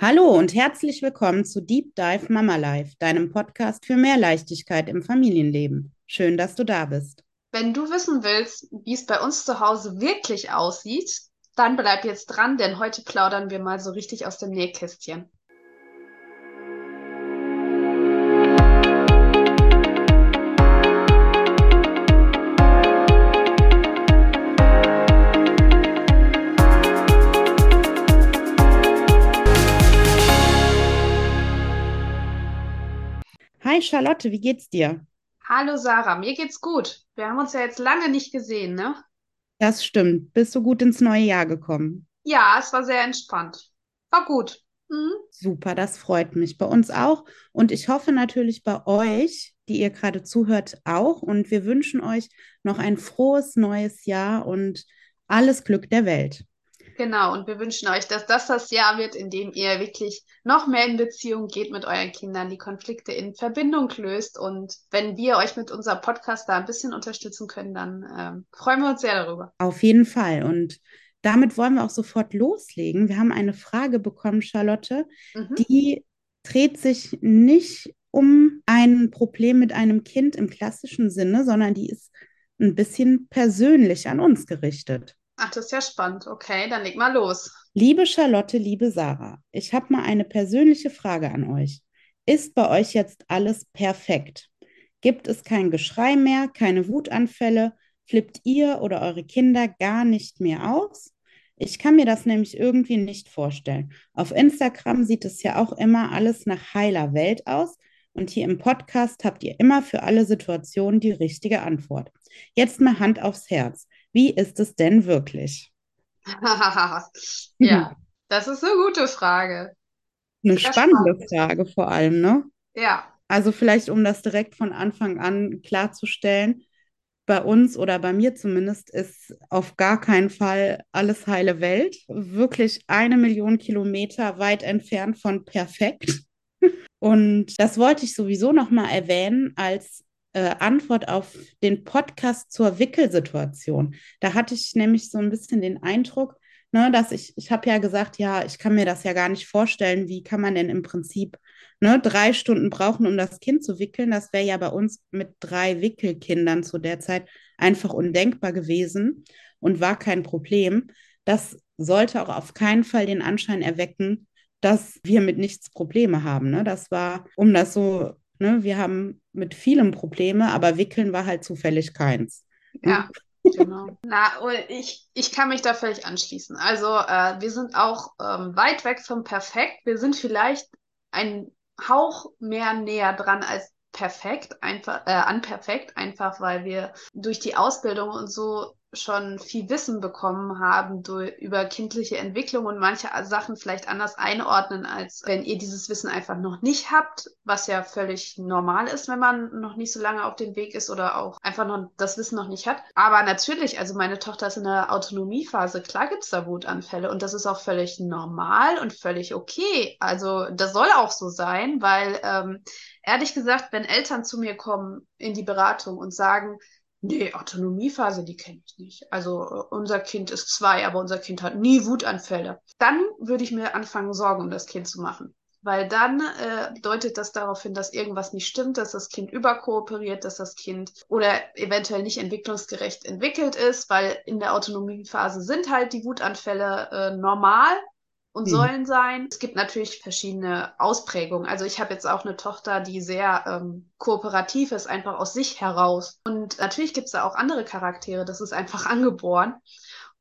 Hallo und herzlich willkommen zu Deep Dive Mama Life, deinem Podcast für mehr Leichtigkeit im Familienleben. Schön, dass du da bist. Wenn du wissen willst, wie es bei uns zu Hause wirklich aussieht, dann bleib jetzt dran, denn heute plaudern wir mal so richtig aus dem Nähkästchen. Hi Charlotte, wie geht's dir? Hallo Sarah, mir geht's gut. Wir haben uns ja jetzt lange nicht gesehen, ne? Das stimmt. Bist du gut ins neue Jahr gekommen? Ja, es war sehr entspannt. War gut. Mhm. Super, das freut mich. Bei uns auch. Und ich hoffe natürlich bei euch, die ihr gerade zuhört, auch. Und wir wünschen euch noch ein frohes neues Jahr und alles Glück der Welt. Genau, und wir wünschen euch, dass das das Jahr wird, in dem ihr wirklich noch mehr in Beziehung geht mit euren Kindern, die Konflikte in Verbindung löst. Und wenn wir euch mit unserem Podcast da ein bisschen unterstützen können, dann ähm, freuen wir uns sehr darüber. Auf jeden Fall. Und damit wollen wir auch sofort loslegen. Wir haben eine Frage bekommen, Charlotte, mhm. die dreht sich nicht um ein Problem mit einem Kind im klassischen Sinne, sondern die ist ein bisschen persönlich an uns gerichtet. Ach, das ist ja spannend. Okay, dann leg mal los. Liebe Charlotte, liebe Sarah, ich habe mal eine persönliche Frage an euch. Ist bei euch jetzt alles perfekt? Gibt es kein Geschrei mehr, keine Wutanfälle? Flippt ihr oder eure Kinder gar nicht mehr aus? Ich kann mir das nämlich irgendwie nicht vorstellen. Auf Instagram sieht es ja auch immer alles nach heiler Welt aus. Und hier im Podcast habt ihr immer für alle Situationen die richtige Antwort. Jetzt mal Hand aufs Herz. Wie ist es denn wirklich? ja, das ist eine gute Frage. Eine Sehr spannende spannend. Frage vor allem, ne? Ja. Also vielleicht, um das direkt von Anfang an klarzustellen, bei uns oder bei mir zumindest ist auf gar keinen Fall alles heile Welt. Wirklich eine Million Kilometer weit entfernt von perfekt. Und das wollte ich sowieso nochmal erwähnen als äh, Antwort auf den Podcast zur Wickelsituation. Da hatte ich nämlich so ein bisschen den Eindruck, ne, dass ich, ich habe ja gesagt, ja, ich kann mir das ja gar nicht vorstellen, wie kann man denn im Prinzip ne, drei Stunden brauchen, um das Kind zu wickeln. Das wäre ja bei uns mit drei Wickelkindern zu der Zeit einfach undenkbar gewesen und war kein Problem. Das sollte auch auf keinen Fall den Anschein erwecken, dass wir mit nichts Probleme haben. Ne? Das war, um das so Ne? Wir haben mit vielem Probleme, aber Wickeln war halt zufällig keins. Ja. Genau. Na, ich, ich kann mich da völlig anschließen. Also äh, wir sind auch ähm, weit weg vom Perfekt. Wir sind vielleicht ein Hauch mehr näher dran als perfekt, einfach äh, an perfekt, einfach weil wir durch die Ausbildung und so schon viel Wissen bekommen haben durch, über kindliche Entwicklung und manche Sachen vielleicht anders einordnen, als wenn ihr dieses Wissen einfach noch nicht habt, was ja völlig normal ist, wenn man noch nicht so lange auf dem Weg ist oder auch einfach noch das Wissen noch nicht hat. Aber natürlich, also meine Tochter ist in der Autonomiephase, klar gibt's da Wutanfälle und das ist auch völlig normal und völlig okay. Also das soll auch so sein, weil ähm, ehrlich gesagt, wenn Eltern zu mir kommen in die Beratung und sagen, Nee, Autonomiephase, die kenne ich nicht. Also äh, unser Kind ist zwei, aber unser Kind hat nie Wutanfälle. Dann würde ich mir anfangen, Sorgen um das Kind zu machen. Weil dann äh, deutet das darauf hin, dass irgendwas nicht stimmt, dass das Kind überkooperiert, dass das Kind oder eventuell nicht entwicklungsgerecht entwickelt ist, weil in der Autonomiephase sind halt die Wutanfälle äh, normal und mhm. sollen sein. Es gibt natürlich verschiedene Ausprägungen. Also ich habe jetzt auch eine Tochter, die sehr ähm, kooperativ ist, einfach aus sich heraus. Und natürlich gibt es da auch andere Charaktere, das ist einfach angeboren.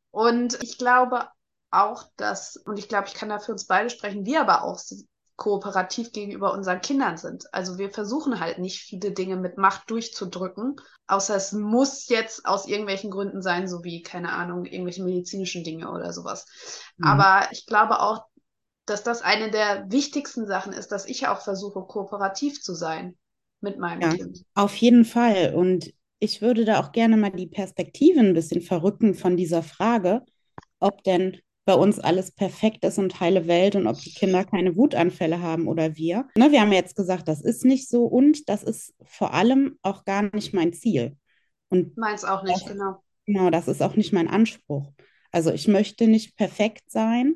Und ich glaube auch, dass, und ich glaube, ich kann da für uns beide sprechen, wir aber auch kooperativ gegenüber unseren Kindern sind. Also wir versuchen halt nicht viele Dinge mit Macht durchzudrücken, außer es muss jetzt aus irgendwelchen Gründen sein, so wie, keine Ahnung, irgendwelche medizinischen Dinge oder sowas. Mhm. Aber ich glaube auch, dass das eine der wichtigsten Sachen ist, dass ich auch versuche, kooperativ zu sein mit meinem ja, Kind. Auf jeden Fall. Und ich würde da auch gerne mal die Perspektive ein bisschen verrücken von dieser Frage, ob denn bei uns alles perfekt ist und heile Welt und ob die Kinder keine Wutanfälle haben oder wir. Ne, wir haben jetzt gesagt, das ist nicht so und das ist vor allem auch gar nicht mein Ziel. Und Meins auch nicht, das, genau. Genau, das ist auch nicht mein Anspruch. Also ich möchte nicht perfekt sein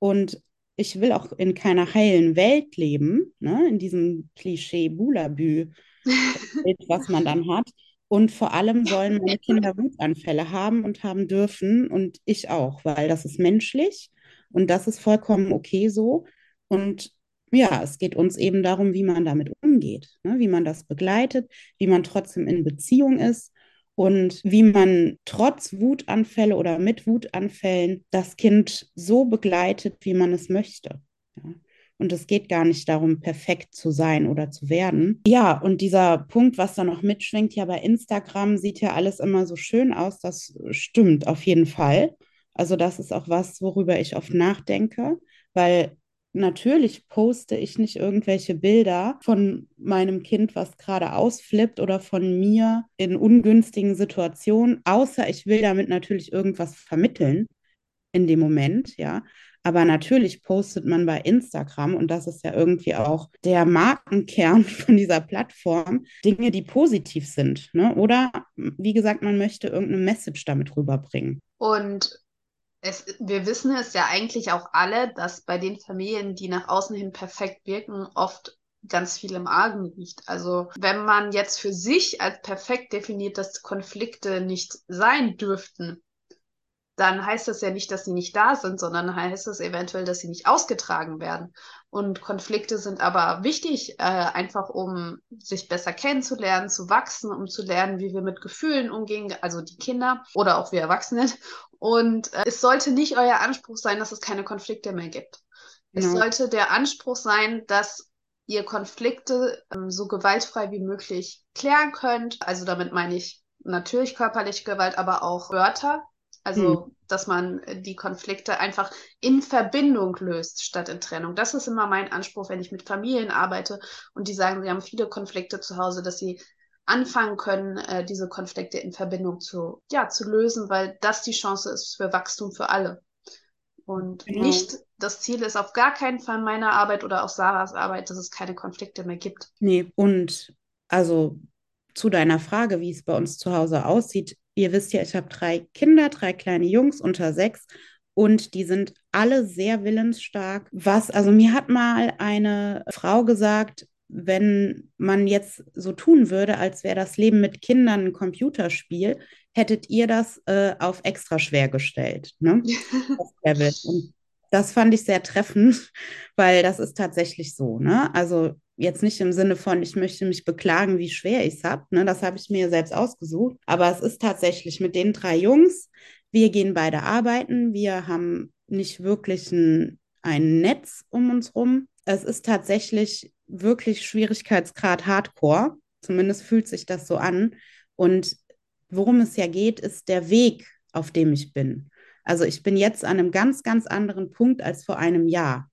und ich will auch in keiner heilen Welt leben, ne? in diesem Klischee Bulabü, was man dann hat. Und vor allem sollen meine Kinder Wutanfälle haben und haben dürfen und ich auch, weil das ist menschlich und das ist vollkommen okay so. Und ja, es geht uns eben darum, wie man damit umgeht, ne? wie man das begleitet, wie man trotzdem in Beziehung ist und wie man trotz Wutanfälle oder mit Wutanfällen das Kind so begleitet, wie man es möchte. Ja. Und es geht gar nicht darum, perfekt zu sein oder zu werden. Ja, und dieser Punkt, was da noch mitschwingt, ja, bei Instagram sieht ja alles immer so schön aus. Das stimmt auf jeden Fall. Also das ist auch was, worüber ich oft nachdenke, weil natürlich poste ich nicht irgendwelche Bilder von meinem Kind, was gerade ausflippt oder von mir in ungünstigen Situationen, außer ich will damit natürlich irgendwas vermitteln in dem Moment, ja. Aber natürlich postet man bei Instagram, und das ist ja irgendwie auch der Markenkern von dieser Plattform, Dinge, die positiv sind. Ne? Oder wie gesagt, man möchte irgendeine Message damit rüberbringen. Und es, wir wissen es ja eigentlich auch alle, dass bei den Familien, die nach außen hin perfekt wirken, oft ganz viel im Argen liegt. Also wenn man jetzt für sich als perfekt definiert, dass Konflikte nicht sein dürften, dann heißt das ja nicht, dass sie nicht da sind, sondern heißt es eventuell, dass sie nicht ausgetragen werden. Und Konflikte sind aber wichtig, äh, einfach um sich besser kennenzulernen, zu wachsen, um zu lernen, wie wir mit Gefühlen umgehen, also die Kinder oder auch wir Erwachsenen. Und äh, es sollte nicht euer Anspruch sein, dass es keine Konflikte mehr gibt. Ja. Es sollte der Anspruch sein, dass ihr Konflikte ähm, so gewaltfrei wie möglich klären könnt. Also damit meine ich natürlich körperliche Gewalt, aber auch Wörter, also, hm. dass man äh, die Konflikte einfach in Verbindung löst, statt in Trennung. Das ist immer mein Anspruch, wenn ich mit Familien arbeite und die sagen, sie haben viele Konflikte zu Hause, dass sie anfangen können, äh, diese Konflikte in Verbindung zu, ja, zu lösen, weil das die Chance ist für Wachstum für alle. Und genau. nicht, das Ziel ist auf gar keinen Fall meiner Arbeit oder auch Sarahs Arbeit, dass es keine Konflikte mehr gibt. Nee, und also zu deiner Frage, wie es bei uns zu Hause aussieht, Ihr wisst ja, ich habe drei Kinder, drei kleine Jungs unter sechs und die sind alle sehr willensstark. Was, also mir hat mal eine Frau gesagt, wenn man jetzt so tun würde, als wäre das Leben mit Kindern ein Computerspiel, hättet ihr das äh, auf extra schwer gestellt. Ne? das und das fand ich sehr treffend, weil das ist tatsächlich so. Ne? Also jetzt nicht im Sinne von, ich möchte mich beklagen, wie schwer ich es habe. Ne? Das habe ich mir selbst ausgesucht. Aber es ist tatsächlich mit den drei Jungs, wir gehen beide arbeiten, wir haben nicht wirklich ein, ein Netz um uns rum. Es ist tatsächlich wirklich Schwierigkeitsgrad Hardcore. Zumindest fühlt sich das so an. Und worum es ja geht, ist der Weg, auf dem ich bin. Also ich bin jetzt an einem ganz, ganz anderen Punkt als vor einem Jahr.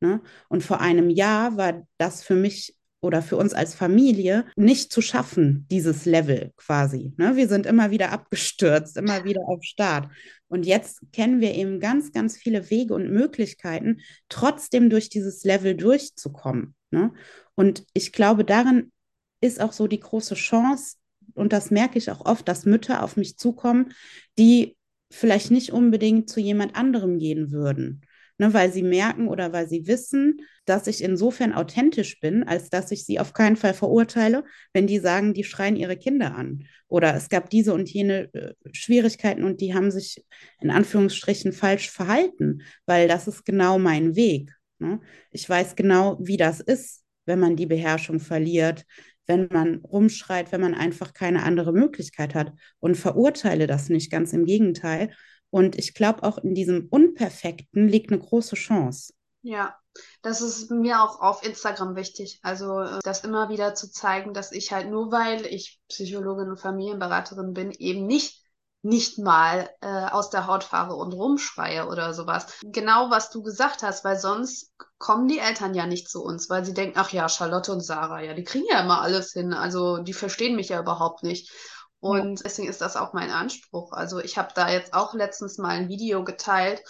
Ne? Und vor einem Jahr war das für mich oder für uns als Familie nicht zu schaffen, dieses Level quasi. Ne? Wir sind immer wieder abgestürzt, immer wieder auf Start. Und jetzt kennen wir eben ganz, ganz viele Wege und Möglichkeiten, trotzdem durch dieses Level durchzukommen. Ne? Und ich glaube, darin ist auch so die große Chance, und das merke ich auch oft, dass Mütter auf mich zukommen, die vielleicht nicht unbedingt zu jemand anderem gehen würden ne, weil sie merken oder weil sie wissen, dass ich insofern authentisch bin, als dass ich sie auf keinen Fall verurteile, wenn die sagen, die schreien ihre Kinder an. Oder es gab diese und jene äh, Schwierigkeiten und die haben sich in Anführungsstrichen falsch verhalten, weil das ist genau mein Weg. Ne? Ich weiß genau, wie das ist, wenn man die Beherrschung verliert, wenn man rumschreit, wenn man einfach keine andere Möglichkeit hat und verurteile das nicht, ganz im Gegenteil, und ich glaube, auch in diesem Unperfekten liegt eine große Chance. Ja, das ist mir auch auf Instagram wichtig. Also äh, das immer wieder zu zeigen, dass ich halt nur weil ich Psychologin und Familienberaterin bin, eben nicht nicht mal äh, aus der Haut fahre und rumschreie oder sowas. Genau was du gesagt hast, weil sonst kommen die Eltern ja nicht zu uns, weil sie denken, ach ja, Charlotte und Sarah, ja, die kriegen ja immer alles hin, also die verstehen mich ja überhaupt nicht. Und ja. deswegen ist das auch mein Anspruch. Also ich habe da jetzt auch letztens mal ein Video geteilt,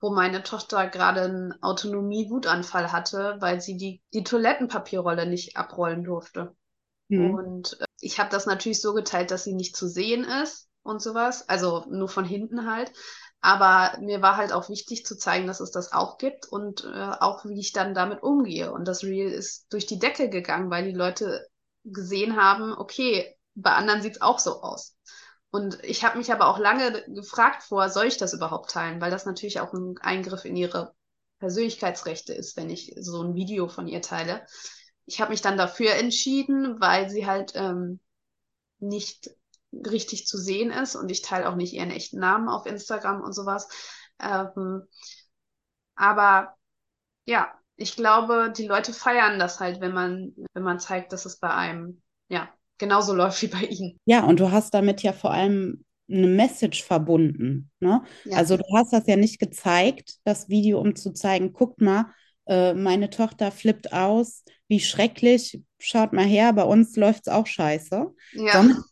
wo meine Tochter gerade einen Autonomie-Wutanfall hatte, weil sie die, die Toilettenpapierrolle nicht abrollen durfte. Mhm. Und äh, ich habe das natürlich so geteilt, dass sie nicht zu sehen ist und sowas, also nur von hinten halt. Aber mir war halt auch wichtig zu zeigen, dass es das auch gibt und äh, auch wie ich dann damit umgehe. Und das Reel ist durch die Decke gegangen, weil die Leute gesehen haben, okay, bei anderen sieht es auch so aus. Und ich habe mich aber auch lange gefragt vor, soll ich das überhaupt teilen? Weil das natürlich auch ein Eingriff in ihre Persönlichkeitsrechte ist, wenn ich so ein Video von ihr teile. Ich habe mich dann dafür entschieden, weil sie halt ähm, nicht richtig zu sehen ist und ich teile auch nicht ihren echten Namen auf Instagram und sowas. Ähm, aber ja, ich glaube, die Leute feiern das halt, wenn man, wenn man zeigt, dass es bei einem, ja, genauso läuft wie bei ihnen. Ja, und du hast damit ja vor allem eine Message verbunden. Ne? Ja. Also du hast das ja nicht gezeigt, das Video, um zu zeigen, guckt mal, äh, meine Tochter flippt aus, wie schrecklich, schaut mal her, bei uns läuft es auch scheiße. Ja. Sondern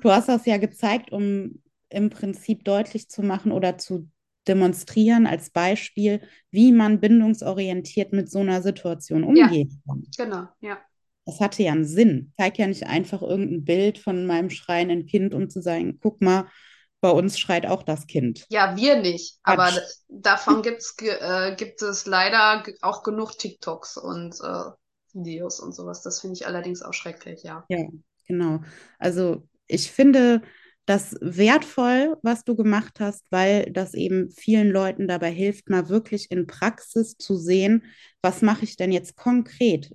Du hast das ja gezeigt, um im Prinzip deutlich zu machen oder zu demonstrieren als Beispiel, wie man bindungsorientiert mit so einer Situation umgeht. Ja, genau, ja. Das hatte ja einen Sinn. Ich zeige ja nicht einfach irgendein Bild von meinem schreienden Kind, um zu sagen, guck mal, bei uns schreit auch das Kind. Ja, wir nicht. Aber davon gibt's, äh, gibt es leider auch genug TikToks und äh, Videos und sowas. Das finde ich allerdings auch schrecklich, ja. Ja, genau. Also ich finde das wertvoll, was du gemacht hast, weil das eben vielen Leuten dabei hilft, mal wirklich in Praxis zu sehen, was mache ich denn jetzt konkret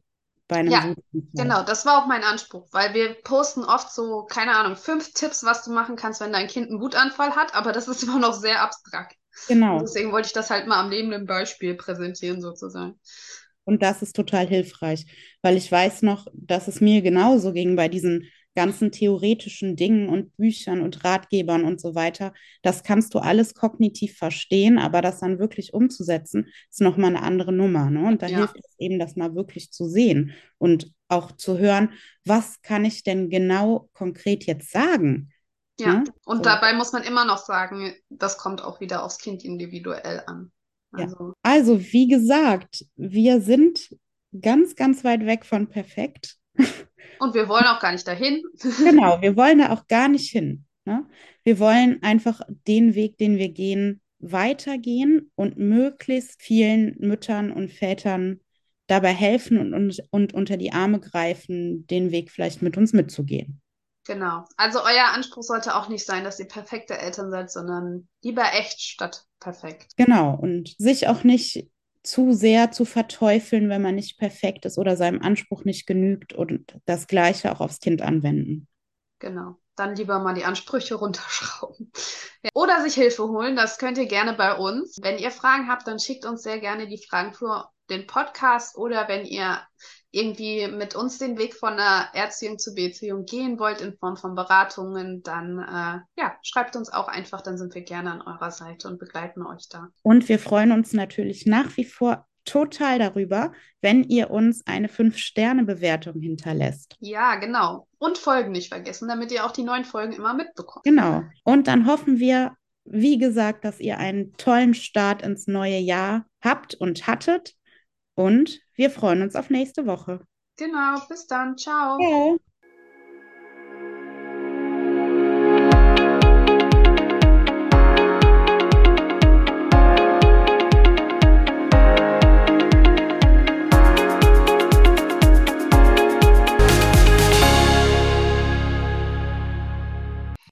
bei einem Ja, genau, das war auch mein Anspruch, weil wir posten oft so, keine Ahnung, fünf Tipps, was du machen kannst, wenn dein Kind einen Wutanfall hat, aber das ist immer noch sehr abstrakt. Genau. Und deswegen wollte ich das halt mal am lebenden Beispiel präsentieren, sozusagen. Und das ist total hilfreich, weil ich weiß noch, dass es mir genauso ging bei diesen ganzen theoretischen Dingen und Büchern und Ratgebern und so weiter. Das kannst du alles kognitiv verstehen, aber das dann wirklich umzusetzen, ist nochmal eine andere Nummer. Ne? Und da ja. hilft es eben, das mal wirklich zu sehen und auch zu hören, was kann ich denn genau konkret jetzt sagen? Ja, ne? und so. dabei muss man immer noch sagen, das kommt auch wieder aufs Kind individuell an. Also. Ja. also, wie gesagt, wir sind ganz, ganz weit weg von perfekt. Und wir wollen auch gar nicht dahin. genau, wir wollen da auch gar nicht hin. Ne? Wir wollen einfach den Weg, den wir gehen, weitergehen und möglichst vielen Müttern und Vätern dabei helfen und, und, und unter die Arme greifen, den Weg vielleicht mit uns mitzugehen. Genau. Also euer Anspruch sollte auch nicht sein, dass ihr perfekte Eltern seid, sondern lieber echt statt perfekt. Genau. Und sich auch nicht zu sehr zu verteufeln, wenn man nicht perfekt ist oder seinem Anspruch nicht genügt und das Gleiche auch aufs Kind anwenden. Genau. Dann lieber mal die Ansprüche runterschrauben. Ja. Oder sich Hilfe holen, das könnt ihr gerne bei uns. Wenn ihr Fragen habt, dann schickt uns sehr gerne die Fragen für den Podcast oder wenn ihr irgendwie mit uns den Weg von einer Erziehung zu Beziehung gehen wollt in Form von Beratungen, dann äh, ja, schreibt uns auch einfach, dann sind wir gerne an eurer Seite und begleiten euch da. Und wir freuen uns natürlich nach wie vor total darüber, wenn ihr uns eine 5-Sterne-Bewertung hinterlässt. Ja, genau. Und Folgen nicht vergessen, damit ihr auch die neuen Folgen immer mitbekommt. Genau. Und dann hoffen wir, wie gesagt, dass ihr einen tollen Start ins neue Jahr habt und hattet. Und wir freuen uns auf nächste Woche. Genau, bis dann. Ciao. Ciao.